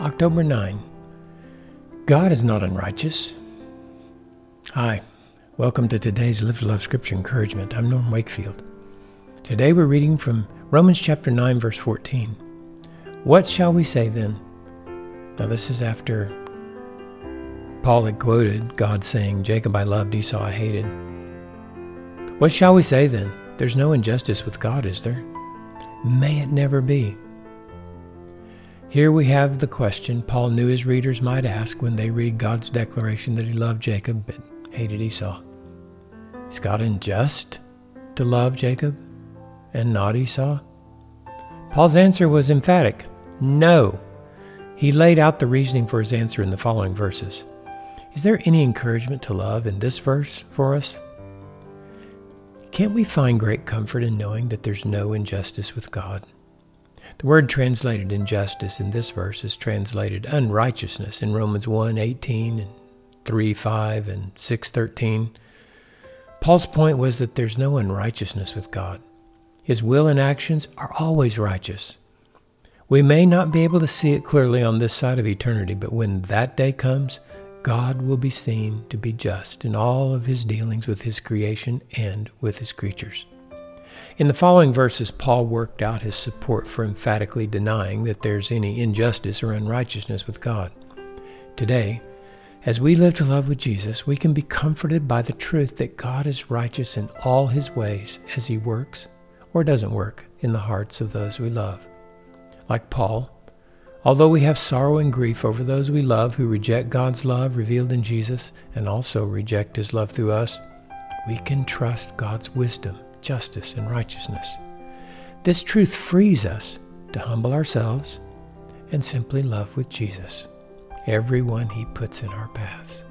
October 9. God is not unrighteous. Hi, welcome to today's Live to Love Scripture Encouragement. I'm Norm Wakefield. Today we're reading from Romans chapter 9, verse 14. What shall we say then? Now, this is after Paul had quoted God saying, Jacob I loved, Esau I hated. What shall we say then? There's no injustice with God, is there? May it never be. Here we have the question Paul knew his readers might ask when they read God's declaration that he loved Jacob but hated Esau. Is God unjust to love Jacob and not Esau? Paul's answer was emphatic no. He laid out the reasoning for his answer in the following verses. Is there any encouragement to love in this verse for us? Can't we find great comfort in knowing that there's no injustice with God? The word translated injustice in this verse is translated unrighteousness in Romans 1 18 and 3 5 and 6 13. Paul's point was that there's no unrighteousness with God. His will and actions are always righteous. We may not be able to see it clearly on this side of eternity, but when that day comes, God will be seen to be just in all of his dealings with his creation and with his creatures. In the following verses, Paul worked out his support for emphatically denying that there's any injustice or unrighteousness with God. Today, as we live to love with Jesus, we can be comforted by the truth that God is righteous in all his ways as he works or doesn't work in the hearts of those we love. Like Paul, although we have sorrow and grief over those we love who reject God's love revealed in Jesus and also reject his love through us, we can trust God's wisdom justice, and righteousness. This truth frees us to humble ourselves and simply love with Jesus everyone he puts in our paths.